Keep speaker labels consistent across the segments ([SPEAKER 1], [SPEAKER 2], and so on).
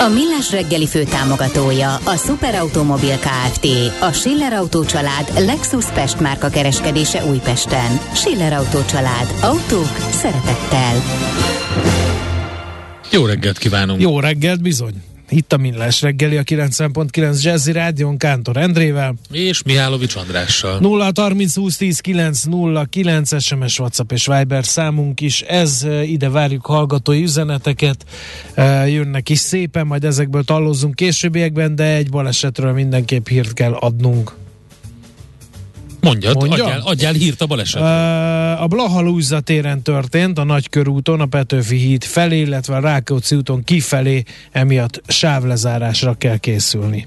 [SPEAKER 1] A Millás reggeli fő támogatója a Superautomobil KFT, a Schiller Auto család Lexus Pest márka kereskedése Újpesten. Schiller Auto család. Autók szeretettel.
[SPEAKER 2] Jó reggelt kívánunk!
[SPEAKER 3] Jó reggelt, bizony! Itt a Millás reggeli a 90.9 Jazzy Rádion Kántor Endrével.
[SPEAKER 2] És Mihálovics Andrással.
[SPEAKER 3] 0 30 20 10 9 0 9 SMS, WhatsApp és Viber számunk is. Ez ide várjuk hallgatói üzeneteket. Jönnek is szépen, majd ezekből tallózzunk későbbiekben, de egy balesetről mindenképp hírt kell adnunk.
[SPEAKER 2] Mondjad, Mondja? adjál, adjál hírt a baleset.
[SPEAKER 3] A Blaha téren történt, a Nagykörúton, a Petőfi híd felé, illetve a Rákóczi úton kifelé, emiatt sávlezárásra kell készülni.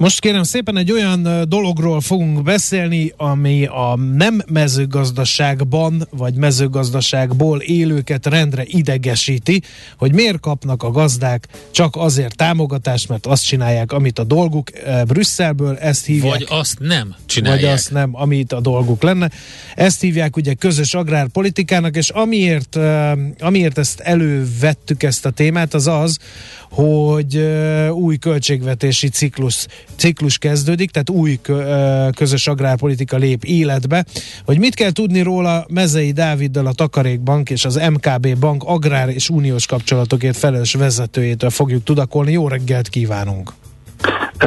[SPEAKER 3] Most kérem szépen egy olyan dologról fogunk beszélni, ami a nem mezőgazdaságban vagy mezőgazdaságból élőket rendre idegesíti, hogy miért kapnak a gazdák csak azért támogatást, mert azt csinálják, amit a dolguk Brüsszelből, ezt hívják.
[SPEAKER 2] Vagy azt nem csinálják.
[SPEAKER 3] Vagy azt nem, amit a dolguk lenne. Ezt hívják ugye közös agrárpolitikának, és amiért, amiért ezt elővettük ezt a témát, az az, hogy új költségvetési ciklus, ciklus kezdődik, tehát új közös agrárpolitika lép életbe. Hogy mit kell tudni róla Mezei Dáviddal a Takarékbank és az MKB Bank agrár és uniós kapcsolatokért felelős vezetőjétől fogjuk tudakolni. Jó reggelt kívánunk!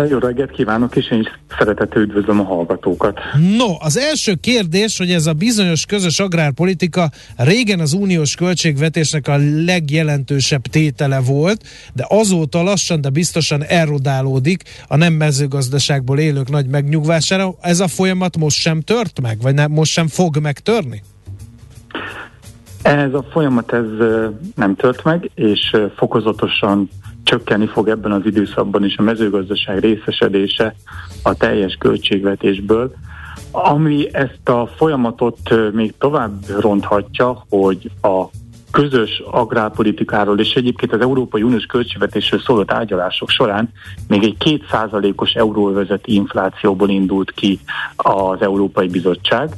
[SPEAKER 4] Jó reggelt kívánok, és én is szeretettel üdvözlöm a hallgatókat.
[SPEAKER 3] No, az első kérdés, hogy ez a bizonyos közös agrárpolitika régen az uniós költségvetésnek a legjelentősebb tétele volt, de azóta lassan, de biztosan erodálódik a nem mezőgazdaságból élők nagy megnyugvására. Ez a folyamat most sem tört meg, vagy nem, most sem fog megtörni?
[SPEAKER 4] Ez a folyamat ez nem tört meg, és fokozatosan csökkenni fog ebben az időszakban is a mezőgazdaság részesedése a teljes költségvetésből, ami ezt a folyamatot még tovább ronthatja, hogy a közös agrárpolitikáról és egyébként az Európai Uniós költségvetésről szóló tárgyalások során még egy kétszázalékos euróvezeti inflációból indult ki az Európai Bizottság.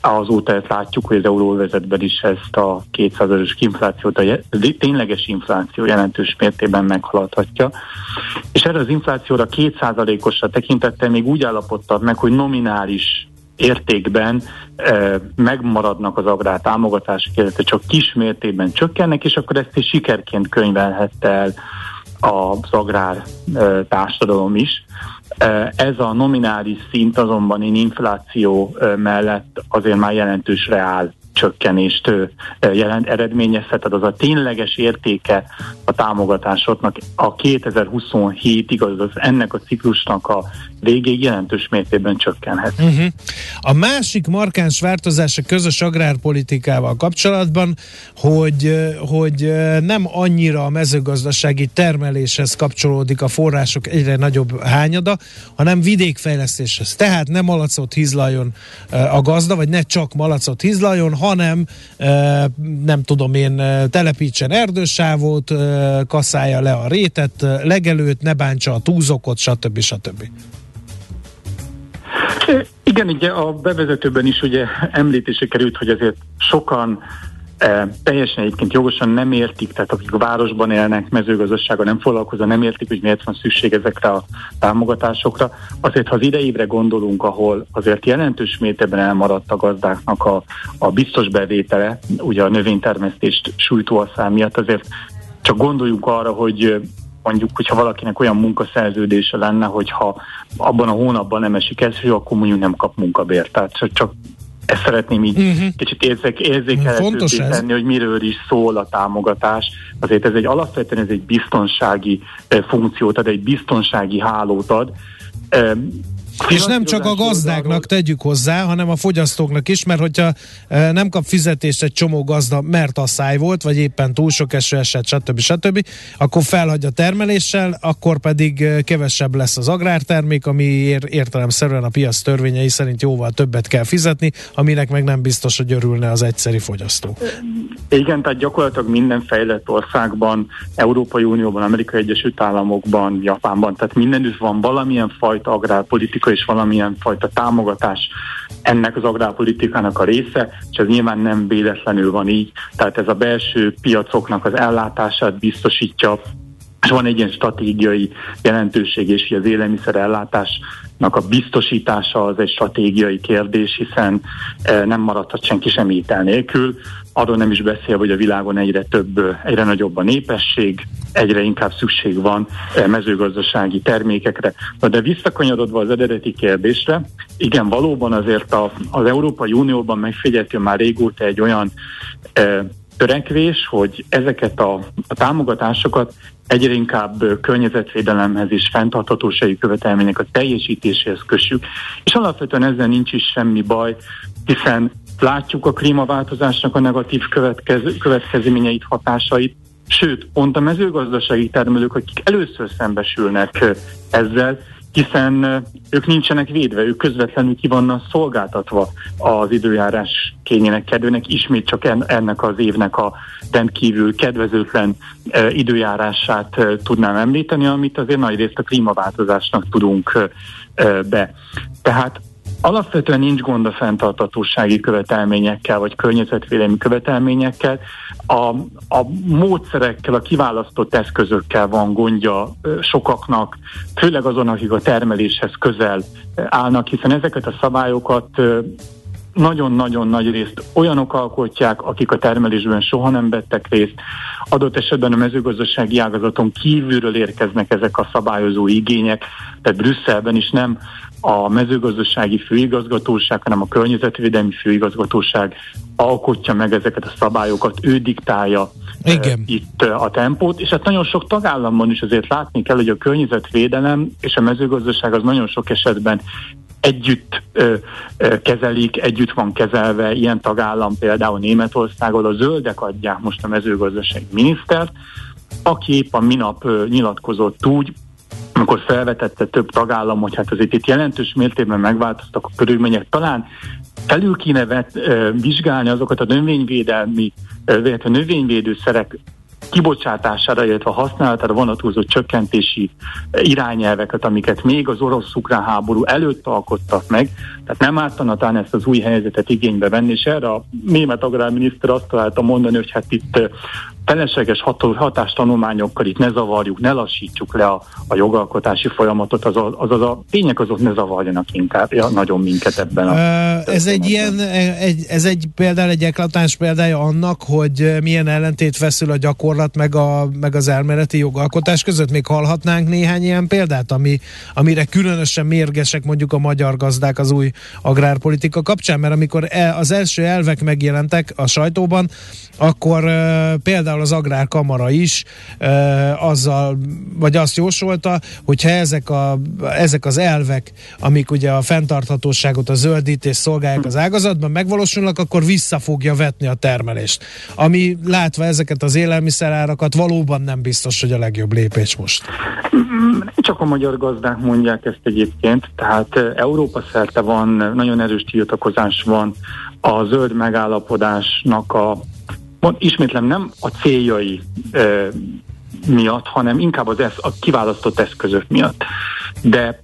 [SPEAKER 4] Azóta ezt látjuk, hogy az euróvezetben is ezt a kétszázalékos inflációt, a tényleges infláció jelentős mértében meghaladhatja. És erre az inflációra kétszázalékosra tekintettel még úgy állapodtak meg, hogy nominális értékben e, megmaradnak az agrár támogatások, illetve csak kis mértékben csökkennek, és akkor ezt is sikerként könyvelhette el az agrár e, társadalom is. E, ez a nominális szint azonban én infláció e, mellett azért már jelentős reál csökkenést jelent, eredményezhet, tehát az a tényleges értéke a támogatásoknak a 2027-ig, azaz ennek a ciklusnak a végéig jelentős mértékben csökkenhet. Uh-huh.
[SPEAKER 3] A másik markáns változás a közös agrárpolitikával kapcsolatban, hogy, hogy nem annyira a mezőgazdasági termeléshez kapcsolódik a források egyre nagyobb hányada, hanem vidékfejlesztéshez. Tehát nem malacot hizlaljon a gazda, vagy ne csak malacot hizlaljon, hanem nem tudom én, telepítsen erdősávot, kaszálja le a rétet, legelőt, ne bántsa a túzokot, stb. stb.
[SPEAKER 4] Igen, ugye a bevezetőben is ugye említése került, hogy azért sokan teljesen egyébként jogosan nem értik, tehát akik a városban élnek, mezőgazdasággal nem foglalkozva, nem értik, hogy miért van szükség ezekre a támogatásokra. Azért, ha az idejébre gondolunk, ahol azért jelentős mértékben elmaradt a gazdáknak a, a biztos bevétele, ugye a növénytermesztést sújtó a szám miatt, azért csak gondoljunk arra, hogy mondjuk, hogyha valakinek olyan munkaszerződése lenne, hogyha abban a hónapban nem esik ez, akkor mondjuk nem kap munkabért. Tehát csak ezt szeretném így uh-huh. kicsit érzék, érzékelhetővé tenni, hogy miről is szól a támogatás. Azért ez egy alapvetően ez egy biztonsági funkciót ad, egy biztonsági hálót ad.
[SPEAKER 3] És nem csak a gazdáknak tegyük hozzá, hanem a fogyasztóknak is, mert hogyha e, nem kap fizetést egy csomó gazda, mert a száj volt, vagy éppen túl sok eső esett, stb. stb., akkor felhagy a termeléssel, akkor pedig e, kevesebb lesz az agrártermék, ami ér- értelemszerűen a piac törvényei szerint jóval többet kell fizetni, aminek meg nem biztos, hogy örülne az egyszeri fogyasztó.
[SPEAKER 4] Igen, tehát gyakorlatilag minden fejlett országban, Európai Unióban, Amerikai Egyesült Államokban, Japánban, tehát mindenütt van valamilyen fajta agrárpolitika, és valamilyen fajta támogatás ennek az agrárpolitikának a része, és ez nyilván nem véletlenül van így. Tehát ez a belső piacoknak az ellátását biztosítja, és van egy ilyen stratégiai jelentőség, és az élelmiszerellátásnak a biztosítása az egy stratégiai kérdés, hiszen eh, nem maradhat senki sem étel nélkül. Arról nem is beszél, hogy a világon egyre több, egyre nagyobb a népesség, egyre inkább szükség van eh, mezőgazdasági termékekre. De visszakanyarodva az eredeti kérdésre, igen, valóban azért a, az Európai Unióban megfigyeltő már régóta egy olyan e, törekvés, hogy ezeket a, a támogatásokat egyre inkább környezetvédelemhez és fenntarthatósági követelmények a teljesítéséhez kössük, és alapvetően ezzel nincs is semmi baj, hiszen látjuk a klímaváltozásnak a negatív következ, következményeit, hatásait, sőt, pont a mezőgazdasági termelők, akik először szembesülnek ezzel, hiszen ők nincsenek védve, ők közvetlenül ki vannak szolgáltatva az időjárás kényének kedvének, ismét csak ennek az évnek a rendkívül kedvezőtlen időjárását tudnám említeni, amit azért nagy részt a klímaváltozásnak tudunk be. Tehát Alapvetően nincs gond a fenntartatósági követelményekkel, vagy környezetvédelmi követelményekkel. A, a módszerekkel, a kiválasztott eszközökkel van gondja sokaknak, főleg azon, akik a termeléshez közel állnak, hiszen ezeket a szabályokat nagyon-nagyon nagy részt olyanok alkotják, akik a termelésben soha nem vettek részt. Adott esetben a mezőgazdasági ágazaton kívülről érkeznek ezek a szabályozó igények, tehát Brüsszelben is nem a mezőgazdasági főigazgatóság, hanem a környezetvédelmi főigazgatóság alkotja meg ezeket a szabályokat, ő diktálja Igen. Uh, itt a tempót, és hát nagyon sok tagállamban is azért látni kell, hogy a környezetvédelem és a mezőgazdaság az nagyon sok esetben együtt ö, ö, kezelik, együtt van kezelve, ilyen tagállam például Németországol a zöldek adják most a mezőgazdasági minisztert, aki épp a minap ö, nyilatkozott úgy, amikor felvetette több tagállam, hogy hát azért itt jelentős mértékben megváltoztak a körülmények, talán felül kéne vet, vizsgálni azokat a növényvédelmi, illetve növényvédőszerek kibocsátására, illetve a használatára vonatkozó csökkentési irányelveket, amiket még az orosz-ukrán háború előtt alkottak meg, tehát nem ártana talán ezt az új helyzetet igénybe venni, és erre a német agrárminiszter azt találta mondani, hogy hát itt felesleges hatástanulmányokkal itt ne zavarjuk, ne lassítsuk le a, a jogalkotási folyamatot, azaz, azaz a tények azok ne zavarjanak inkább ja, nagyon minket ebben a...
[SPEAKER 3] Ez egy ilyen, egy, ez egy például egy eklatáns példája annak, hogy milyen ellentét feszül a gyakorlat meg, a, meg az elméleti jogalkotás között. Még hallhatnánk néhány ilyen példát, ami, amire különösen mérgesek mondjuk a magyar gazdák az új agrárpolitika kapcsán, mert amikor e, az első elvek megjelentek a sajtóban, akkor például az Agrárkamara is azzal, vagy azt jósolta, hogyha ezek, a, ezek az elvek, amik ugye a fenntarthatóságot, a zöldítés szolgálják az ágazatban, megvalósulnak, akkor vissza fogja vetni a termelést. Ami látva ezeket az élelmiszerárakat valóban nem biztos, hogy a legjobb lépés most.
[SPEAKER 4] Csak a magyar gazdák mondják ezt egyébként, tehát Európa szerte van, nagyon erős tiltakozás van a zöld megállapodásnak a ismétlem nem a céljai e, miatt, hanem inkább az esz, a kiválasztott eszközök miatt. De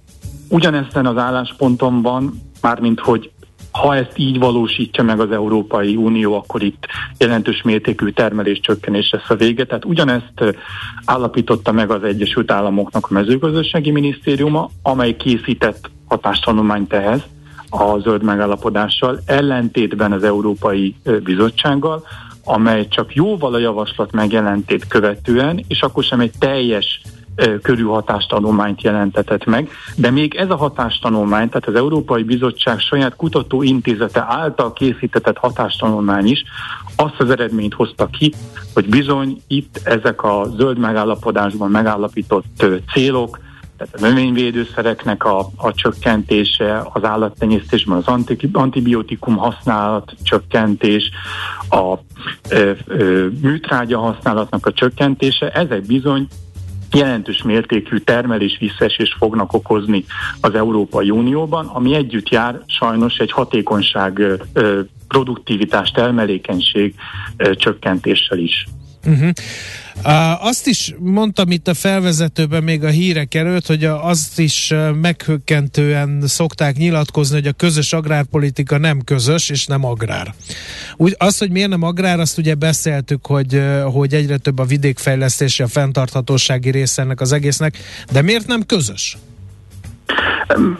[SPEAKER 4] ugyanezen az állásponton van, mármint hogy ha ezt így valósítja meg az Európai Unió, akkor itt jelentős mértékű termelés csökkenés lesz a vége. Tehát ugyanezt állapította meg az Egyesült Államoknak a mezőgazdasági minisztériuma, amely készített hatástanulmányt ehhez a zöld megállapodással, ellentétben az Európai Bizottsággal, amely csak jóval a javaslat megjelentét követően, és akkor sem egy teljes körű hatástanulmányt jelentetett meg, de még ez a hatástanulmány, tehát az Európai Bizottság saját kutatóintézete által készítetett hatástanulmány is azt az eredményt hozta ki, hogy bizony itt ezek a zöld megállapodásban megállapított célok, tehát a növényvédőszereknek a, a csökkentése, az állattenyésztésben az antibiotikum használat csökkentés, a ö, ö, műtrágya használatnak a csökkentése, ezek bizony jelentős mértékű termelés visszaesést fognak okozni az Európai Unióban, ami együtt jár sajnos egy hatékonyság, produktivitás, termelékenység csökkentéssel is.
[SPEAKER 3] Uh-huh. Uh, azt is mondtam itt a felvezetőben még a hírek előtt, hogy a, azt is meghökkentően szokták nyilatkozni, hogy a közös agrárpolitika nem közös és nem agrár. Úgy, az, hogy miért nem agrár, azt ugye beszéltük, hogy, hogy egyre több a vidékfejlesztési, a fenntarthatósági része ennek az egésznek, de miért nem közös?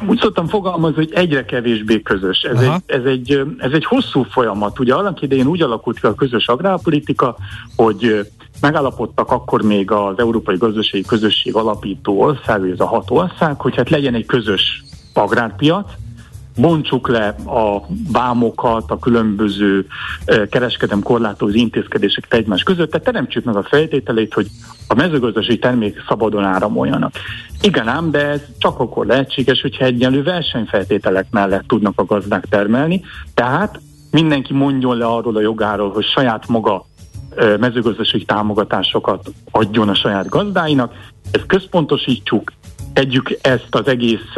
[SPEAKER 4] Úgy szoktam fogalmazni, hogy egyre kevésbé közös. Ez egy, ez, egy, ez egy hosszú folyamat. Ugye annak idején úgy alakult ki a közös agrárpolitika, hogy megállapodtak akkor még az Európai Gazdasági Közösség alapító ország, ez a hat ország, hogy hát legyen egy közös agrárpiac, bontsuk le a vámokat, a különböző kereskedem korlátozó intézkedéseket egymás között, tehát teremtsük meg a feltételét, hogy a mezőgazdasági termék szabadon áramoljanak. Igen ám, de ez csak akkor lehetséges, hogyha egyenlő versenyfeltételek mellett tudnak a gazdák termelni, tehát mindenki mondjon le arról a jogáról, hogy saját maga mezőgazdasági támogatásook adjon a saját gazdáinak, ezt központosítsuk, tegyük ezt az egész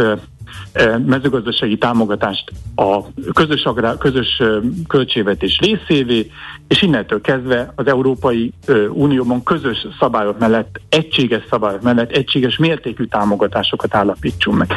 [SPEAKER 4] mezőgazdasági támogatást a közös, agrár, közös költségvetés részévé, és innentől kezdve az Európai Unióban közös szabályok mellett, egységes szabályok mellett egységes mértékű támogatásokat állapítsunk meg.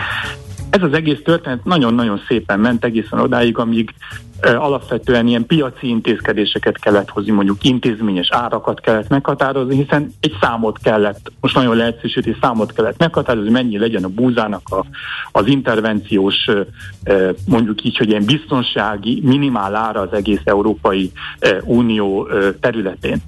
[SPEAKER 4] Ez az egész történet nagyon-nagyon szépen ment egészen odáig, amíg alapvetően ilyen piaci intézkedéseket kellett hozni, mondjuk intézményes árakat kellett meghatározni, hiszen egy számot kellett, most nagyon leegyszerűsítő számot kellett meghatározni, mennyi legyen a búzának a, az intervenciós, mondjuk így, hogy ilyen biztonsági minimál ára az egész Európai Unió területén.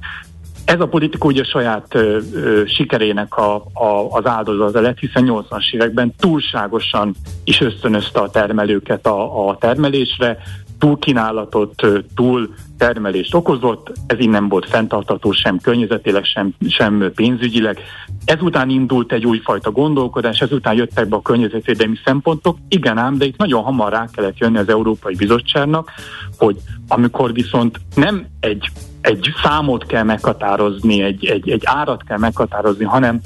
[SPEAKER 4] Ez a politika ugye saját ö, ö, sikerének a, a, az áldozata lett, hiszen 80-as években túlságosan is ösztönözte a termelőket a, a termelésre, túlkínálatot, túl termelést okozott, ez innen volt fenntartató sem környezetileg, sem, sem pénzügyileg. Ezután indult egy újfajta gondolkodás, ezután jöttek be a környezetvédelmi szempontok. Igen ám, de itt nagyon hamar rá kellett jönni az Európai Bizottságnak, hogy amikor viszont nem egy egy számot kell meghatározni, egy, egy, egy árat kell meghatározni, hanem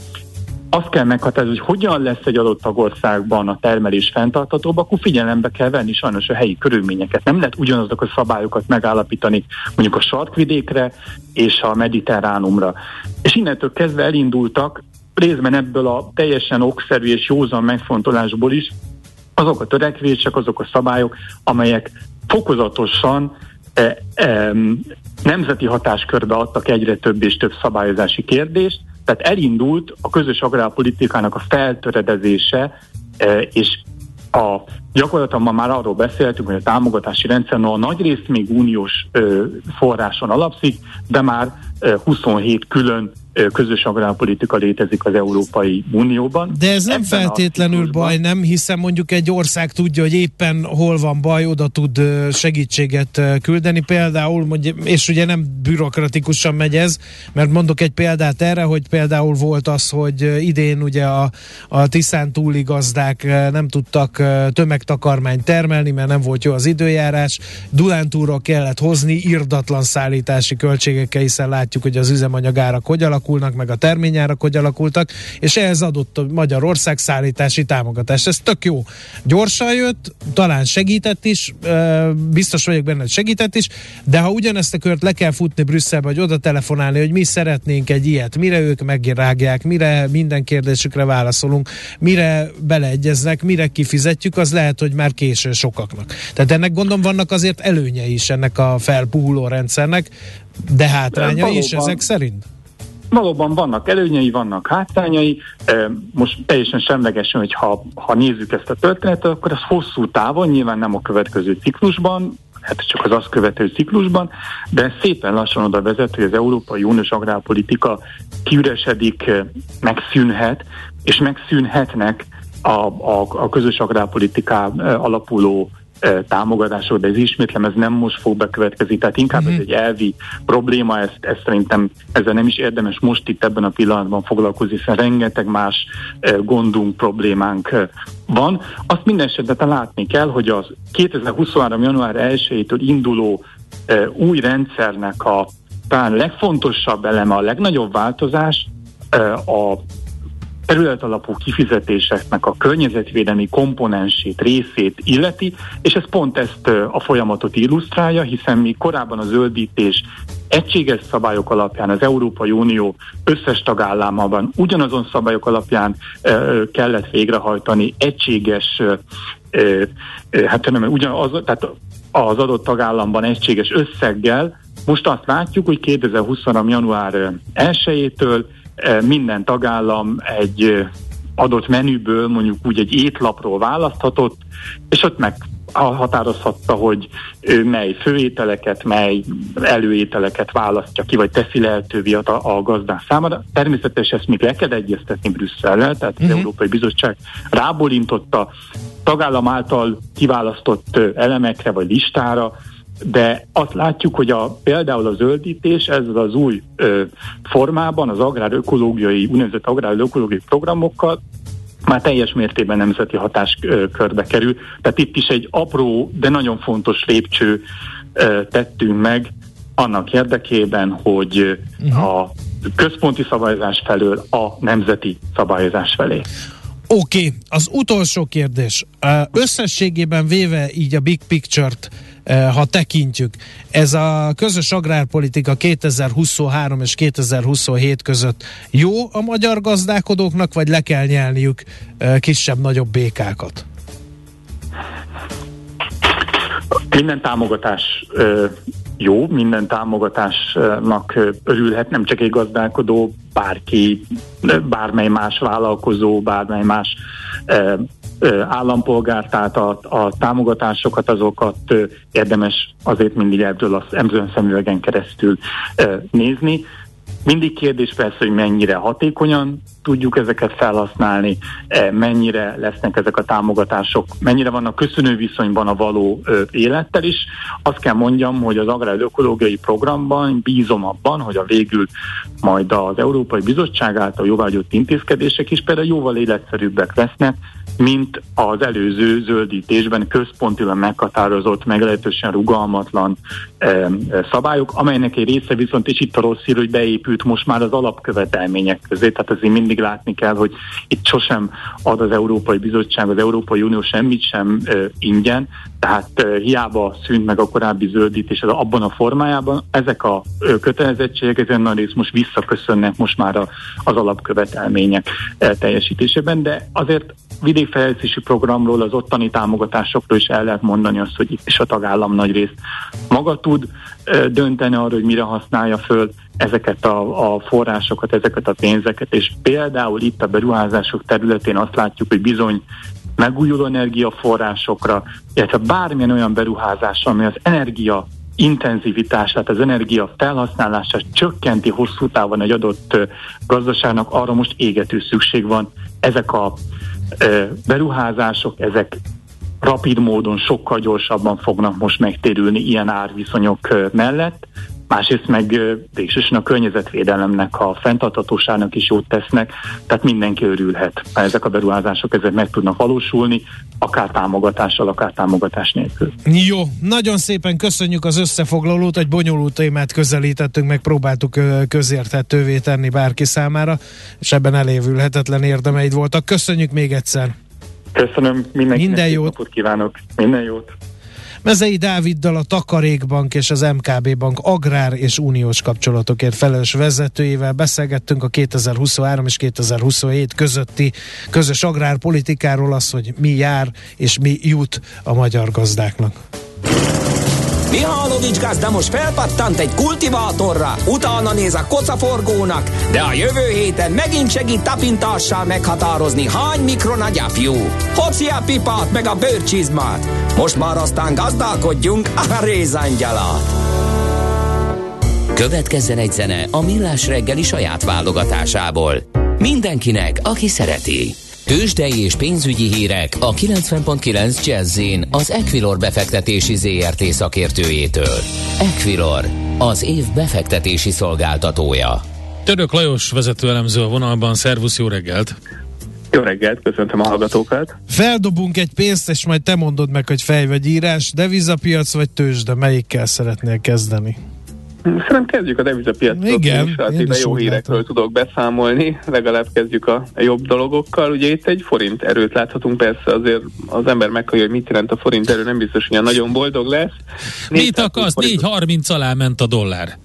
[SPEAKER 4] azt kell meghatározni, hogy hogyan lesz egy adott tagországban a termelés fenntartatóbb, akkor figyelembe kell venni sajnos a helyi körülményeket. Nem lehet ugyanazok a szabályokat megállapítani mondjuk a sarkvidékre és a mediterránumra. És innentől kezdve elindultak részben ebből a teljesen okszerű és józan megfontolásból is azok a törekvések, azok a szabályok, amelyek fokozatosan nemzeti hatáskörbe adtak egyre több és több szabályozási kérdést, tehát elindult a közös agrárpolitikának a feltöredezése, e, és a gyakorlatilag már arról beszéltünk, hogy a támogatási rendszer no, a nagy részt még uniós forráson alapszik, de már ö, 27 külön közös agrárpolitika létezik az Európai Unióban.
[SPEAKER 3] De ez nem Ebben feltétlenül baj, nem? Hiszen mondjuk egy ország tudja, hogy éppen hol van baj, oda tud segítséget küldeni. Például, és ugye nem bürokratikusan megy ez, mert mondok egy példát erre, hogy például volt az, hogy idén ugye a, a Tiszán túli gazdák nem tudtak tömegtakarmányt termelni, mert nem volt jó az időjárás. Dunántúról kellett hozni irdatlan szállítási költségekkel, hiszen látjuk, hogy az üzemanyagárak hogy alakul alakulnak, meg a terményárak hogy alakultak, és ehhez adott a Magyarország szállítási támogatást. Ez tök jó. Gyorsan jött, talán segített is, biztos vagyok benne, hogy segített is, de ha ugyanezt a kört le kell futni Brüsszelbe, hogy oda telefonálni, hogy mi szeretnénk egy ilyet, mire ők megrágják, mire minden kérdésükre válaszolunk, mire beleegyeznek, mire kifizetjük, az lehet, hogy már késő sokaknak. Tehát ennek gondom vannak azért előnyei is ennek a felpuhuló rendszernek, de hátrányai is ezek szerint?
[SPEAKER 4] Valóban vannak előnyei, vannak hátrányai. Most teljesen semlegesen, hogy ha, ha nézzük ezt a történetet, akkor ez hosszú távon, nyilván nem a következő ciklusban, hát csak az azt követő ciklusban, de szépen lassan oda vezet, hogy az Európai Uniós agrárpolitika kiüresedik, megszűnhet, és megszűnhetnek a, a, a közös agrárpolitiká alapuló támogatások, de ez ismétlem, ez nem most fog bekövetkezni, tehát inkább uh-huh. ez mhm. egy elvi probléma, ezt, ezt szerintem ezzel nem is érdemes most itt ebben a pillanatban foglalkozni, hiszen rengeteg más gondunk, problémánk van. Azt minden esetben látni kell, hogy az 2023. január 1-től induló új rendszernek a talán legfontosabb eleme, a legnagyobb változás a területalapú kifizetéseknek a környezetvédelmi komponensét, részét illeti, és ez pont ezt a folyamatot illusztrálja, hiszen mi korábban a zöldítés egységes szabályok alapján az Európai Unió összes tagállamában ugyanazon szabályok alapján kellett végrehajtani egységes, hát nem, ugyanaz, tehát az adott tagállamban egységes összeggel, most azt látjuk, hogy 2023. január 1-től minden tagállam egy adott menüből mondjuk úgy egy étlapról választhatott, és ott meg határozhatta, hogy ő mely főételeket, mely előételeket választja ki, vagy teszi lehetővé a, a gazdák számára. Természetesen ezt még le kell egyeztetni Brüsszellel, tehát uh-huh. az mhm. Európai Bizottság rábólintotta tagállam által kiválasztott elemekre vagy listára, de azt látjuk, hogy a, például a zöldítés ez az új ö, formában, az agrárökológiai, úgynevezett agrárökológiai programokkal már teljes mértékben nemzeti hatáskörbe kerül. Tehát itt is egy apró, de nagyon fontos lépcső ö, tettünk meg annak érdekében, hogy uh-huh. a központi szabályozás felől a nemzeti szabályozás felé.
[SPEAKER 3] Oké, okay, az utolsó kérdés. Összességében véve így a big picture-t ha tekintjük. Ez a közös agrárpolitika 2023 és 2027 között jó a magyar gazdálkodóknak, vagy le kell nyelniük eh, kisebb-nagyobb békákat?
[SPEAKER 4] Minden támogatás eh, jó, minden támogatásnak örülhet, nem csak egy gazdálkodó, bárki, bármely más vállalkozó, bármely más állampolgár, tehát a, a támogatásokat, azokat érdemes azért mindig ebből az emzőn szemüvegen keresztül nézni. Mindig kérdés persze, hogy mennyire hatékonyan tudjuk ezeket felhasználni, eh, mennyire lesznek ezek a támogatások, mennyire vannak köszönő viszonyban a való élettel is. Azt kell mondjam, hogy az agrárökológiai programban bízom abban, hogy a végül majd az Európai Bizottság által jóvágyott intézkedések is például jóval életszerűbbek lesznek, mint az előző zöldítésben központilag meghatározott, meglehetősen rugalmatlan e, szabályok, amelynek egy része viszont, és itt a rossz hír, hogy beépült most már az alapkövetelmények közé, tehát azért mindig látni kell, hogy itt sosem ad az Európai Bizottság, az Európai Unió semmit sem e, ingyen, tehát e, hiába szűnt meg a korábbi zöldítés abban a formájában, ezek a e, kötelezettségek ezen nagy rész most visszaköszönnek most már a, az alapkövetelmények e, teljesítésében, de azért vidékfejlesztési programról, az ottani támogatásokról is el lehet mondani azt, hogy itt is a tagállam nagy részt maga tud dönteni arra, hogy mire használja föl ezeket a, a forrásokat, ezeket a pénzeket, és például itt a beruházások területén azt látjuk, hogy bizony megújuló energiaforrásokra, illetve bármilyen olyan beruházás, ami az energia intenzivitását, az energia felhasználását csökkenti hosszú távon egy adott gazdaságnak, arra most égető szükség van. Ezek a beruházások, ezek rapid módon sokkal gyorsabban fognak most megtérülni ilyen árviszonyok mellett, másrészt meg végsősorban a környezetvédelemnek, a fenntartatóságnak is jót tesznek, tehát mindenki örülhet, ha ezek a beruházások ezek meg tudnak valósulni, akár támogatással, akár támogatás nélkül.
[SPEAKER 3] Jó, nagyon szépen köszönjük az összefoglalót, egy bonyolult témát közelítettünk, meg próbáltuk közérthetővé tenni bárki számára, és ebben elévülhetetlen érdemeid voltak. Köszönjük még egyszer!
[SPEAKER 4] Köszönöm mindenkinek, Minden jót. napot kívánok, minden jót!
[SPEAKER 3] Mezei Dáviddal a Takarékbank és az MKB Bank agrár és uniós kapcsolatokért felelős vezetőjével beszélgettünk a 2023 és 2027 közötti közös agrárpolitikáról, az, hogy mi jár és mi jut a magyar gazdáknak.
[SPEAKER 5] Mihálovics gazda most felpattant egy kultivátorra, utána néz a kocaforgónak, de a jövő héten megint segít tapintással meghatározni, hány mikron a gyapjú. Hoci a pipát meg a bőrcsizmát. Most már aztán gazdálkodjunk a rézangyalat. Következzen egy zene a Millás reggeli saját válogatásából. Mindenkinek, aki szereti. Tőzsdei és pénzügyi hírek a 90.9 jazz az Equilor befektetési ZRT szakértőjétől. Equilor, az év befektetési szolgáltatója.
[SPEAKER 2] Török Lajos vezető elemző a vonalban, szervusz, jó reggelt!
[SPEAKER 6] Jó reggelt, köszöntöm a hallgatókat.
[SPEAKER 3] Feldobunk egy pénzt, és majd te mondod meg, hogy fej vagy írás, devizapiac vagy tőzsde, melyikkel szeretnél kezdeni?
[SPEAKER 6] Szerintem kezdjük a devizapiacot.
[SPEAKER 3] Igen,
[SPEAKER 6] és hát én jó hírekről látom. tudok beszámolni, legalább kezdjük a jobb dolgokkal. Ugye itt egy forint erőt láthatunk, persze azért az ember meghallja, hogy mit jelent a forint erő, nem biztos, hogy nagyon boldog lesz.
[SPEAKER 2] Mit akarsz? 4.30 alá ment a dollár.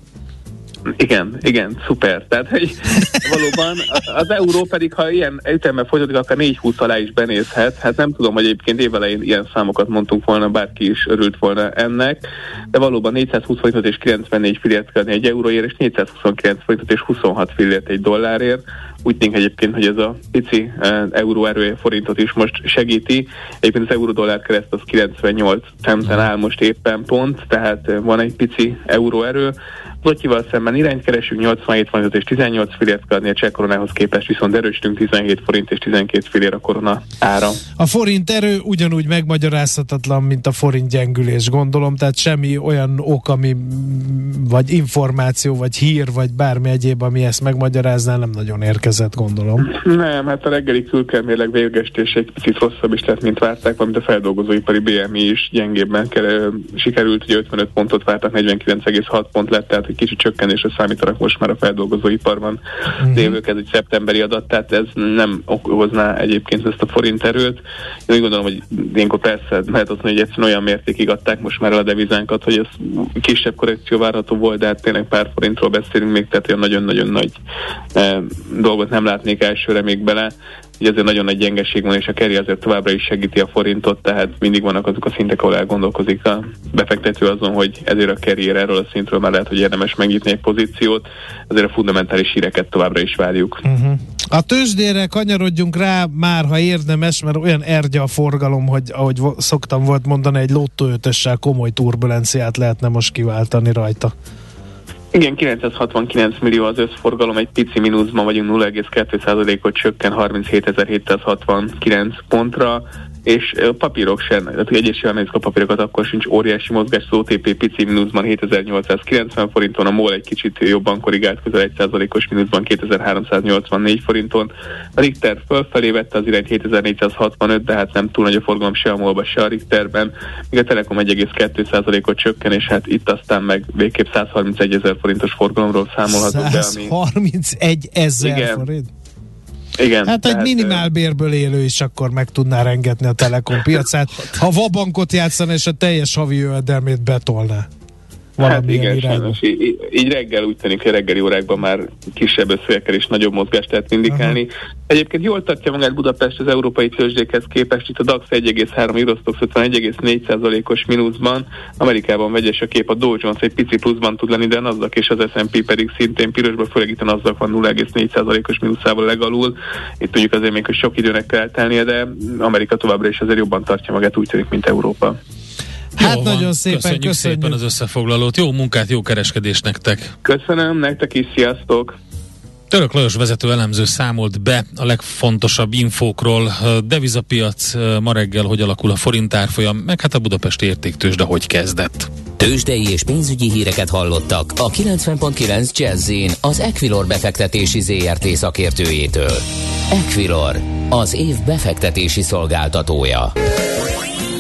[SPEAKER 6] Igen, igen, szuper. Tehát hogy valóban az euró pedig, ha ilyen ütemben folytatódik, akár 4-20 alá is benézhet. Hát nem tudom, hogy egyébként évelején ilyen számokat mondtunk volna, bárki is örült volna ennek, de valóban 420 forintot és 94 fillért kell egy euróért, és 429 forintot és 26 fillért egy dollárért. Úgy tűnik egyébként, hogy ez a pici uh, euró erő forintot is most segíti. Egyébként az euró-dollár kereszt az 98 centen áll most éppen pont, tehát van egy pici euró erő. Lotyival szemben irányt keresünk, 87 forint és 18 fillért kell adni a cseh koronához képest, viszont erősítünk 17 forint és 12 fillér a korona ára.
[SPEAKER 3] A forint erő ugyanúgy megmagyarázhatatlan, mint a forint gyengülés, gondolom, tehát semmi olyan ok, ami vagy információ, vagy hír, vagy bármi egyéb, ami ezt megmagyarázná, nem nagyon érkezett, gondolom.
[SPEAKER 6] Nem, hát a reggeli külkelmérleg végestés egy picit rosszabb is lett, mint várták, valamint a feldolgozóipari BMI is gyengébben sikerült, hogy 55 pontot vártak, 49,6 pont lett, tehát egy kicsi csökkenésre számítanak most már a feldolgozóiparban uh-huh. lévők, ez egy szeptemberi adat, tehát ez nem okozná egyébként ezt a forint erőt. Én úgy gondolom, hogy ilyenkor persze lehet azt hogy egyszerűen olyan mértékig adták most már a devizánkat, hogy ez kisebb korrekció várható volt, de hát tényleg pár forintról beszélünk még, tehát olyan nagyon-nagyon nagy eh, dolgot nem látnék elsőre még bele hogy ezért nagyon nagy gyengeség van, és a keri azért továbbra is segíti a forintot, tehát mindig vannak azok a szintek, ahol elgondolkozik a befektető azon, hogy ezért a kerrier erről a szintről már lehet, hogy érdemes megnyitni egy pozíciót, ezért a fundamentális híreket továbbra is várjuk.
[SPEAKER 3] Uh-huh. A tőzsdére kanyarodjunk rá már, ha érdemes, mert olyan ergye a forgalom, hogy ahogy szoktam volt mondani, egy lottóötössel komoly turbulenciát lehetne most kiváltani rajta.
[SPEAKER 6] Igen, 969 millió az összforgalom, egy pici mínuszban vagyunk, 0,2%-ot csökken 37.769 pontra és papírok sem, tehát nézzük a papírokat, akkor sincs óriási mozgás, az OTP pici mínuszban 7890 forinton, a MOL egy kicsit jobban korrigált, közel 1%-os mínuszban 2384 forinton, a Richter fölfelé vette az irányt 7465, de hát nem túl nagy a forgalom se a MOL-ba, se a Richterben, míg a Telekom 1,2%-ot csökken, és hát itt aztán meg végképp 131 ezer forintos forgalomról számolhatunk
[SPEAKER 3] be. 131 ezer forint?
[SPEAKER 6] Igen.
[SPEAKER 3] Hát egy minimálbérből élő is akkor meg tudná rengetni a Telekom piacát, ha vabankot játszana és a teljes havi jövedelmét betolná
[SPEAKER 6] hát igen, sajnos. Így, így reggel úgy tűnik, hogy reggeli órákban már kisebb összegekkel és nagyobb mozgást lehet indikálni. Uh-huh. Egyébként jól tartja magát Budapest az európai tőzsdékhez képest, itt a DAX 1,3, Eurostox 51,4%-os mínuszban, Amerikában vegyes a kép, a Dow Jones egy pici pluszban tud lenni, de az és az S&P pedig szintén pirosban, főleg itt a NASDAQ van 0,4%-os mínuszával legalul. Itt tudjuk azért még, hogy sok időnek kell telnie, de Amerika továbbra is azért jobban tartja magát, úgy tűnik, mint Európa.
[SPEAKER 3] Hát Jó nagyon van. szépen
[SPEAKER 2] köszönjük, köszönjük szépen az összefoglalót. Jó munkát, jó kereskedés nektek.
[SPEAKER 6] Köszönöm, nektek is, sziasztok!
[SPEAKER 2] Török Lajos vezető elemző számolt be a legfontosabb infókról. Devizapiac ma reggel, hogy alakul a forint árfolyam, meg hát a budapesti értéktős, de hogy kezdett.
[SPEAKER 5] Tőzsdei és pénzügyi híreket hallottak a 90.9 jazz az Equilor befektetési ZRT szakértőjétől. Equilor, az év befektetési szolgáltatója.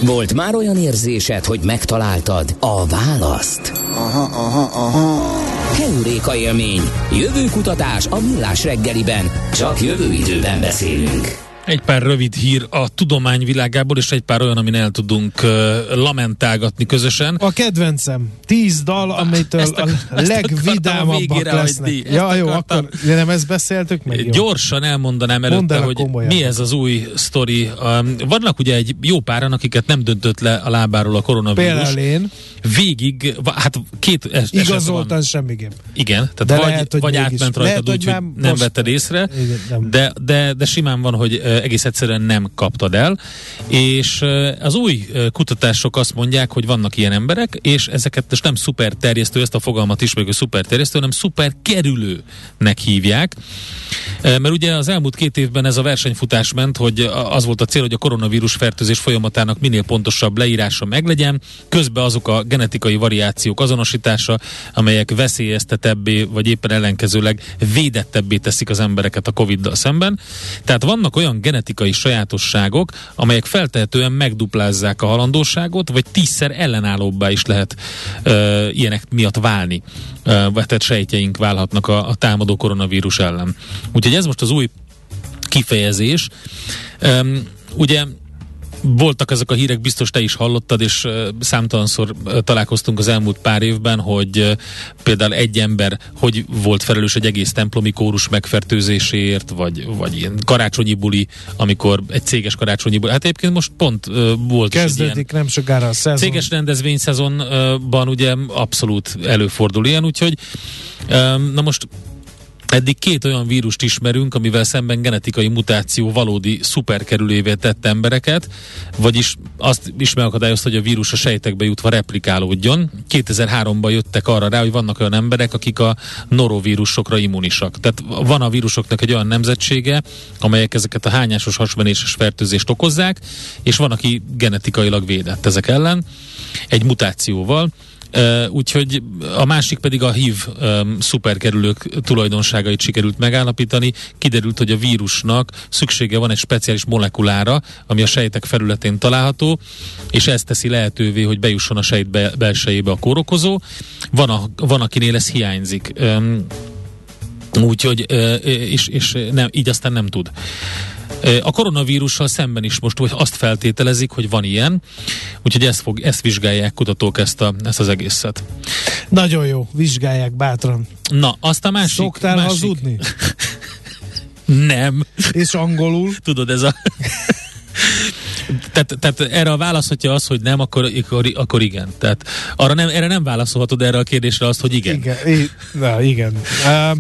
[SPEAKER 5] Volt már olyan érzésed, hogy megtaláltad a választ? Aha, aha, aha. Heuréka élmény. Jövő kutatás a millás reggeliben. Csak jövő időben beszélünk.
[SPEAKER 2] Egy pár rövid hír a tudomány világából, és egy pár olyan, amin el tudunk uh, lamentálgatni közösen.
[SPEAKER 3] A kedvencem. Tíz dal, amitől a, a legvidámabbak lesznek. Hagyni. Ja, jó, akkor nem ezt beszéltük meg? Jó.
[SPEAKER 2] Gyorsan elmondanám előtte, hogy komolyan. mi ez az új sztori. Um, vannak ugye egy jó páran, akiket nem döntött le a lábáról a koronavírus.
[SPEAKER 3] Például én.
[SPEAKER 2] Végig, hát két es-
[SPEAKER 3] Igazoltan semmiképp.
[SPEAKER 2] Igen, tehát de vagy, lehet, vagy átment rajtad úgy, hogy nem, nem vetted észre, igen, nem. De, de, de simán van, hogy egész egyszerűen nem kaptad el, és az új kutatások azt mondják, hogy vannak ilyen emberek, és ezeket most nem szuper terjesztő, ezt a fogalmat ismerjük, hogy szuper terjesztő, hanem szuper kerülőnek hívják, mert ugye az elmúlt két évben ez a versenyfutás ment, hogy az volt a cél, hogy a koronavírus fertőzés folyamatának minél pontosabb leírása meglegyen, közben azok a genetikai variációk azonosítása, amelyek veszélyeztetebbé, vagy éppen ellenkezőleg védettebbé teszik az embereket a Covid-dal szemben. Tehát vannak olyan genetikai sajátosságok, amelyek feltehetően megduplázzák a halandóságot, vagy tízszer ellenállóbbá is lehet ö, ilyenek miatt válni. Ö, tehát sejtjeink válhatnak a, a támadó koronavírus ellen. Úgyhogy ez most az új kifejezés. Um, ugye voltak ezek a hírek, biztos te is hallottad, és számtalanszor találkoztunk az elmúlt pár évben, hogy például egy ember hogy volt felelős egy egész templomi kórus megfertőzéséért, vagy, vagy ilyen karácsonyi buli, amikor egy céges karácsonyi buli. Hát egyébként most pont volt
[SPEAKER 3] Kezdődik nem sokára a szezon.
[SPEAKER 2] Céges rendezvényszezonban ugye abszolút előfordul ilyen, úgyhogy na most Eddig két olyan vírust ismerünk, amivel szemben genetikai mutáció valódi szuperkerülévé tett embereket, vagyis azt is megakadályozta, hogy a vírus a sejtekbe jutva replikálódjon. 2003-ban jöttek arra rá, hogy vannak olyan emberek, akik a norovírusokra immunisak. Tehát van a vírusoknak egy olyan nemzetsége, amelyek ezeket a hányásos hasmenéses fertőzést okozzák, és van, aki genetikailag védett ezek ellen egy mutációval, Uh, úgyhogy a másik pedig a HIV um, szuperkerülők tulajdonságait sikerült megállapítani. Kiderült, hogy a vírusnak szüksége van egy speciális molekulára, ami a sejtek felületén található, és ez teszi lehetővé, hogy bejusson a sejt be, belsejébe a kórokozó. Van, a, van akinél ez hiányzik. Um, úgyhogy, uh, és, és nem, így aztán nem tud. A koronavírussal szemben is most hogy azt feltételezik, hogy van ilyen, úgyhogy ezt, fog, ezt vizsgálják kutatók ezt, a, ezt az egészet.
[SPEAKER 3] Nagyon jó, vizsgálják bátran.
[SPEAKER 2] Na, azt a másik...
[SPEAKER 3] Szoktál
[SPEAKER 2] másik...
[SPEAKER 3] hazudni?
[SPEAKER 2] Nem.
[SPEAKER 3] És angolul?
[SPEAKER 2] Tudod, ez a... tehát, tehát erre a válasz, hogyha az, hogy nem, akkor, akkor, akkor igen. Tehát arra nem, erre nem válaszolhatod erre a kérdésre azt, hogy igen.
[SPEAKER 3] Igen. I, na, igen. Uh,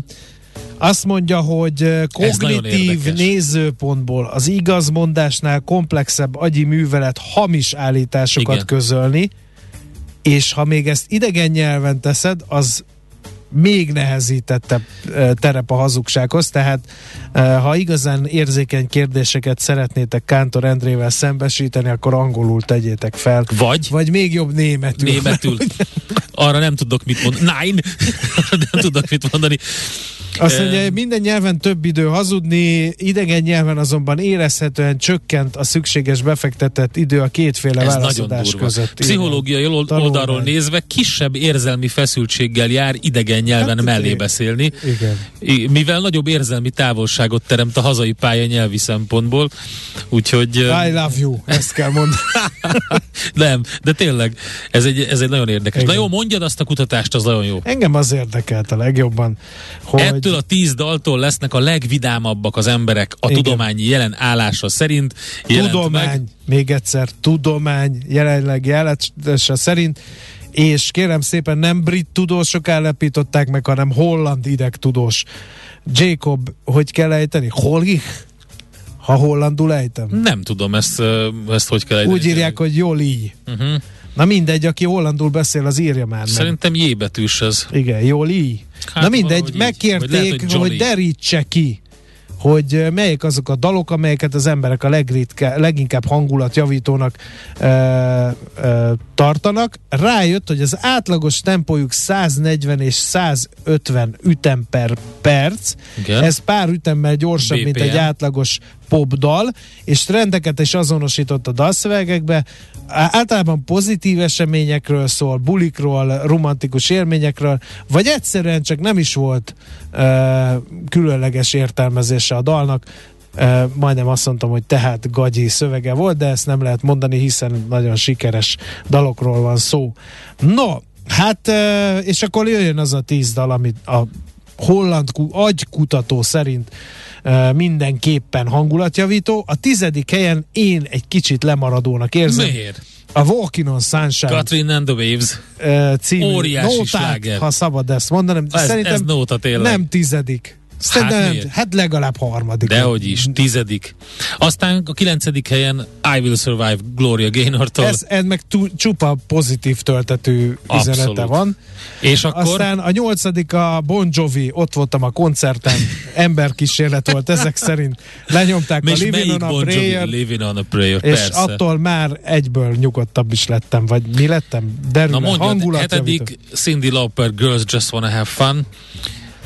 [SPEAKER 3] azt mondja, hogy kognitív nézőpontból az igazmondásnál komplexebb agyi művelet hamis állításokat Igen. közölni, és ha még ezt idegen nyelven teszed, az még nehezítettebb terep a hazugsághoz, tehát ha igazán érzékeny kérdéseket szeretnétek Kántor Endrével szembesíteni, akkor angolul tegyétek fel.
[SPEAKER 2] Vagy?
[SPEAKER 3] Vagy még jobb németül.
[SPEAKER 2] Németül. Arra nem tudok mit mondani. Nine! Nem tudok mit mondani.
[SPEAKER 3] Azt mondja, minden nyelven több idő hazudni, idegen nyelven azonban érezhetően csökkent a szükséges befektetett idő a kétféle Ez válaszadás között.
[SPEAKER 2] Pszichológiai oldalról nézve kisebb érzelmi feszültséggel jár idegen nyelven hát, mellé beszélni,
[SPEAKER 3] igen.
[SPEAKER 2] mivel nagyobb érzelmi távolságot teremt a hazai pálya nyelvi szempontból, úgyhogy...
[SPEAKER 3] I love you, ezt kell mondani.
[SPEAKER 2] Nem, de tényleg, ez egy, ez egy nagyon érdekes. Igen. Na jó, mondjad azt a kutatást, az nagyon jó.
[SPEAKER 3] Engem az érdekelt a legjobban, hogy...
[SPEAKER 2] Ettől a tíz daltól lesznek a legvidámabbak az emberek a Igen. tudományi jelen állása szerint.
[SPEAKER 3] Tudomány, meg. még egyszer, tudomány jelenleg jelentése szerint és kérem szépen nem brit tudósok állapították meg, hanem holland idegtudós. Jacob, hogy kell ejteni? Holgi? Ha hollandul ejtem?
[SPEAKER 2] Nem tudom ezt, ezt hogy kell ejteni.
[SPEAKER 3] Úgy írják, hogy Joli. Uh-huh. Na mindegy, aki hollandul beszél, az írja már meg.
[SPEAKER 2] Szerintem J betűs ez.
[SPEAKER 3] Igen, Joli. Hát Na mindegy, megkérték, lehet, hogy, hogy derítse ki hogy melyik azok a dalok, amelyeket az emberek a legritke, leginkább hangulatjavítónak e, e, tartanak. Rájött, hogy az átlagos tempójuk 140 és 150 ütem per perc. Igen. Ez pár ütemmel gyorsabb, BPM. mint egy átlagos popdal, és trendeket is azonosított a dalszövegekbe. Általában pozitív eseményekről szól, bulikról, romantikus élményekről, vagy egyszerűen csak nem is volt uh, különleges értelmezése a dalnak. Uh, majdnem azt mondtam, hogy tehát gagyi szövege volt, de ezt nem lehet mondani, hiszen nagyon sikeres dalokról van szó. No, hát, uh, és akkor jöjjön az a tíz dal, amit a holland agykutató szerint mindenképpen hangulatjavító. A tizedik helyen én egy kicsit lemaradónak érzem.
[SPEAKER 2] Miért?
[SPEAKER 3] A Walking on Sunshine
[SPEAKER 2] Catherine and the Waves
[SPEAKER 3] című
[SPEAKER 2] Óriási
[SPEAKER 3] nótát,
[SPEAKER 2] sláger.
[SPEAKER 3] ha szabad ezt mondanom.
[SPEAKER 2] Ez,
[SPEAKER 3] Szerintem
[SPEAKER 2] ez nóta tényleg.
[SPEAKER 3] nem tizedik. Szerintem,
[SPEAKER 2] Hát miért?
[SPEAKER 3] hát legalább harmadik.
[SPEAKER 2] Dehogy is, tizedik. Aztán a kilencedik helyen I Will Survive Gloria Gaynortól.
[SPEAKER 3] Ez, ez meg tú, csupa pozitív töltető üzenete
[SPEAKER 2] Abszolút.
[SPEAKER 3] van.
[SPEAKER 2] és akkor
[SPEAKER 3] Aztán a nyolcadik a Bon Jovi, ott voltam a koncerten, emberkísérlet volt ezek szerint. Lenyomták a Living on a
[SPEAKER 2] Bon?
[SPEAKER 3] Prayer,
[SPEAKER 2] Living on a Prayer,
[SPEAKER 3] és
[SPEAKER 2] persze.
[SPEAKER 3] attól már egyből nyugodtabb is lettem, vagy mi lettem? Derül
[SPEAKER 2] Na mondjad, hetedik Cindy Lauper Girls Just Wanna Have Fun.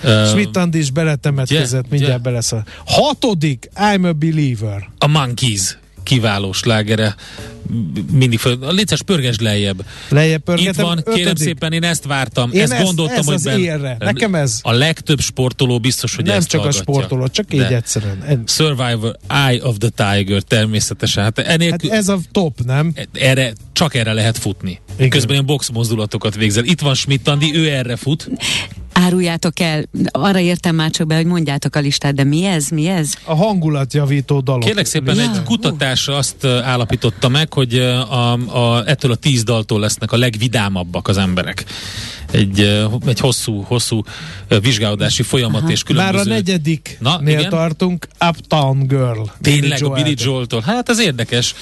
[SPEAKER 2] Uh,
[SPEAKER 3] Andi is beletemetkezett,
[SPEAKER 2] Ugye?
[SPEAKER 3] mindjárt
[SPEAKER 2] Ugye?
[SPEAKER 3] beleszól. Hatodik, I'm a Believer.
[SPEAKER 2] a Monkeys kiváló slágere. Mindig föl. Léces pörges lejjebb.
[SPEAKER 3] Lejjebb
[SPEAKER 2] Itt
[SPEAKER 3] pörgetem.
[SPEAKER 2] van, kérem
[SPEAKER 3] ötödik.
[SPEAKER 2] szépen, én ezt vártam.
[SPEAKER 3] Én
[SPEAKER 2] ezt,
[SPEAKER 3] ezt-
[SPEAKER 2] gondoltam,
[SPEAKER 3] ez
[SPEAKER 2] hogy
[SPEAKER 3] az
[SPEAKER 2] ben-
[SPEAKER 3] élre. Nekem ez.
[SPEAKER 2] A legtöbb sportoló biztos, hogy
[SPEAKER 3] Nem
[SPEAKER 2] ezt
[SPEAKER 3] csak a
[SPEAKER 2] hallgatja.
[SPEAKER 3] sportoló, csak
[SPEAKER 2] De.
[SPEAKER 3] így egyszerűen. En-
[SPEAKER 2] Survivor, Eye of the Tiger természetesen. Hát,
[SPEAKER 3] Hát
[SPEAKER 2] enélkül,
[SPEAKER 3] ez a top, nem?
[SPEAKER 2] erre, csak erre lehet futni.
[SPEAKER 3] Igen.
[SPEAKER 2] Közben ilyen box mozdulatokat végzel. Itt van Schmidt Andi, ő erre fut.
[SPEAKER 7] Áruljátok el, arra értem már csak be, hogy mondjátok a listát, de mi ez, mi ez?
[SPEAKER 3] A hangulatjavító dalok.
[SPEAKER 2] Kérlek szépen,
[SPEAKER 7] Ja.
[SPEAKER 2] egy kutatás azt állapította meg, hogy a, a, ettől a tíz daltól lesznek a legvidámabbak az emberek. Egy, egy hosszú, hosszú vizsgálódási folyamat
[SPEAKER 7] Aha.
[SPEAKER 2] és különböző...
[SPEAKER 3] Már a negyedik
[SPEAKER 2] Na, igen?
[SPEAKER 3] tartunk, Uptown Girl.
[SPEAKER 2] Tényleg, a
[SPEAKER 3] Joel.
[SPEAKER 2] Billy Joel-tól. Hát ez érdekes.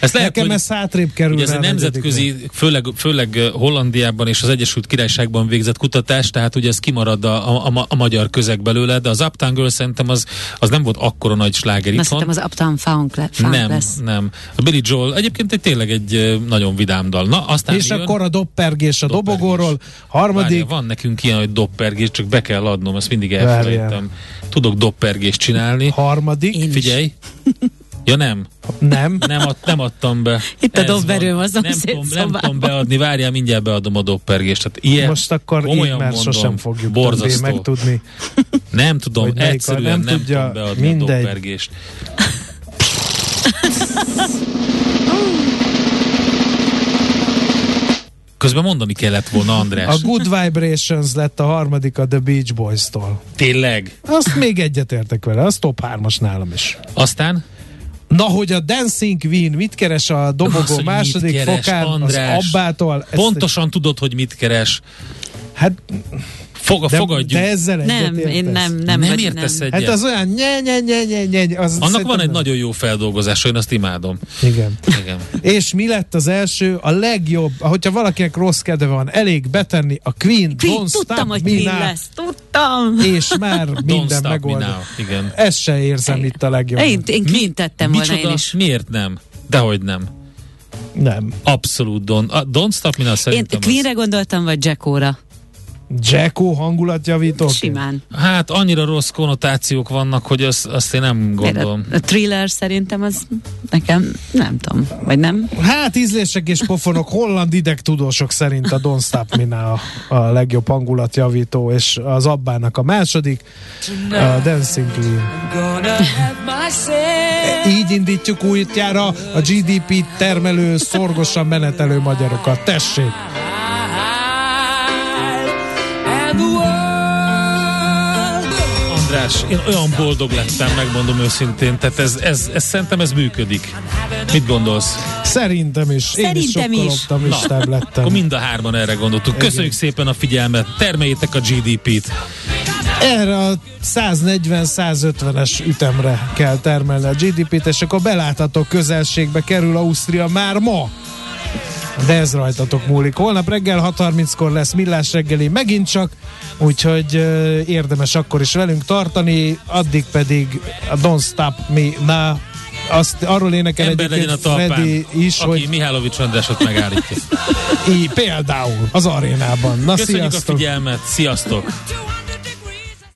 [SPEAKER 2] Ez lehet,
[SPEAKER 3] Nekem
[SPEAKER 2] hogy...
[SPEAKER 3] ez hátrébb kerül.
[SPEAKER 2] Ugye ez a
[SPEAKER 3] negyedik
[SPEAKER 2] nemzetközi, főleg, főleg Hollandiában és az Egyesült Királyságban végzett kutatás, tehát ugye ez kimarad a, a, a, a magyar közeg belőle, de az Uptown Girl szerintem az, az nem volt akkora nagy sláger itthon.
[SPEAKER 7] szerintem az Uptown Funk, le, funk
[SPEAKER 2] Nem,
[SPEAKER 7] lesz.
[SPEAKER 2] nem. A Billy Joel egyébként egy tényleg egy nagyon vidám dal. Na, aztán
[SPEAKER 3] És
[SPEAKER 2] jön,
[SPEAKER 3] akkor a doppergés a
[SPEAKER 2] Doppergés.
[SPEAKER 3] dobogóról. Harmadik,
[SPEAKER 2] Várjál, van nekünk ilyen, hogy doppergés, csak be kell adnom, ezt mindig elfelejtem. Tudok doppergést csinálni.
[SPEAKER 3] harmadik,
[SPEAKER 7] Én is.
[SPEAKER 2] Ja nem,
[SPEAKER 3] nem.
[SPEAKER 2] nem, ad, nem adtam be.
[SPEAKER 7] Itt a
[SPEAKER 2] Ez
[SPEAKER 7] dobverőm
[SPEAKER 2] van.
[SPEAKER 7] a
[SPEAKER 2] nem tudom, nem tudom beadni, várjál, mindjárt beadom a doppergést. Tehát ilyen,
[SPEAKER 3] Most akkor így, mert
[SPEAKER 2] mondom,
[SPEAKER 3] sosem fogjuk
[SPEAKER 2] borzasztó.
[SPEAKER 3] megtudni.
[SPEAKER 2] Nem tudom,
[SPEAKER 3] hogy
[SPEAKER 2] egyszerűen
[SPEAKER 3] nem
[SPEAKER 2] nem,
[SPEAKER 3] tudja,
[SPEAKER 2] tudom beadni
[SPEAKER 3] mindegy.
[SPEAKER 2] a doppergést. Közben mondani kellett volna, András.
[SPEAKER 3] A Good Vibrations lett a harmadik a The Beach Boys-tól.
[SPEAKER 2] Tényleg.
[SPEAKER 3] Azt még egyetértek vele, az top 3-as nálam is.
[SPEAKER 2] Aztán?
[SPEAKER 3] Na, hogy a Dancing Queen mit keres a
[SPEAKER 2] Az,
[SPEAKER 3] dobogó
[SPEAKER 2] hogy
[SPEAKER 3] második
[SPEAKER 2] keres,
[SPEAKER 3] fokán,
[SPEAKER 2] András?
[SPEAKER 3] az Abbától. ezt-
[SPEAKER 2] Pontosan tudod, hogy mit keres.
[SPEAKER 3] Hát,
[SPEAKER 2] Fog,
[SPEAKER 3] de,
[SPEAKER 2] fogadjuk.
[SPEAKER 3] de ezzel
[SPEAKER 7] Nem, én nem, nem,
[SPEAKER 2] nem értesz
[SPEAKER 7] nem.
[SPEAKER 2] egyet.
[SPEAKER 3] Hát az olyan nye, nye, nye, nye, nye, az
[SPEAKER 2] Annak van egy
[SPEAKER 3] nem.
[SPEAKER 2] nagyon jó feldolgozása, én azt imádom.
[SPEAKER 3] Igen.
[SPEAKER 2] Igen.
[SPEAKER 3] És mi lett az első, a legjobb, hogyha valakinek rossz kedve van, elég betenni a Queen,
[SPEAKER 7] Queen,
[SPEAKER 3] Don't
[SPEAKER 7] tudtam,
[SPEAKER 3] Stop
[SPEAKER 7] hogy Queen
[SPEAKER 3] Now,
[SPEAKER 7] lesz. Tudtam.
[SPEAKER 3] és már minden
[SPEAKER 2] stop me
[SPEAKER 3] megoldott.
[SPEAKER 2] now. Igen.
[SPEAKER 3] Ezt se érzem itt a legjobb.
[SPEAKER 7] Én, én Queen tettem volna én is.
[SPEAKER 2] Miért nem? Dehogy nem.
[SPEAKER 3] Nem.
[SPEAKER 2] Abszolút don't. A don't stop me now
[SPEAKER 7] Én
[SPEAKER 2] szerintem
[SPEAKER 7] Queenre gondoltam, vagy Jackóra?
[SPEAKER 3] Jacko hangulatjavító?
[SPEAKER 7] Simán.
[SPEAKER 2] Hát annyira rossz konnotációk vannak, hogy azt, azt én nem
[SPEAKER 7] Miért A,
[SPEAKER 2] gondolom.
[SPEAKER 7] a thriller szerintem az nekem nem tudom, vagy nem?
[SPEAKER 3] Hát ízlések és pofonok, holland idegtudósok szerint a Don't Stop Me Now a, a legjobb hangulatjavító, és az Abbának a második, a Dancing Queen. Így indítjuk újjára a GDP termelő, szorgosan menetelő magyarokat. Tessék!
[SPEAKER 2] András, én olyan boldog lettem, megmondom őszintén, tehát ez, ez, ez szerintem ez működik. Mit gondolsz?
[SPEAKER 3] Szerintem is. Én is
[SPEAKER 7] Szerintem
[SPEAKER 3] sokkal
[SPEAKER 7] is.
[SPEAKER 3] optimistább lettem.
[SPEAKER 2] Akkor mind a hárman erre gondoltuk. Köszönjük szépen a figyelmet, termeljétek a GDP-t.
[SPEAKER 3] Erre a 140-150-es ütemre kell termelni a GDP-t, és akkor belátható közelségbe kerül Ausztria már ma. De ez rajtatok múlik. Holnap reggel 6.30-kor lesz millás reggeli megint csak, úgyhogy érdemes akkor is velünk tartani, addig pedig a Don't Stop Me Now azt arról énekel
[SPEAKER 2] Ember legyen a
[SPEAKER 3] egyébként Freddy
[SPEAKER 2] talpán,
[SPEAKER 3] is,
[SPEAKER 2] aki
[SPEAKER 3] hogy
[SPEAKER 2] Mihálovics Andrásot megállítja.
[SPEAKER 3] így, például az arénában. Na
[SPEAKER 2] Köszönjük a
[SPEAKER 3] sziasztok!
[SPEAKER 2] figyelmet, sziasztok!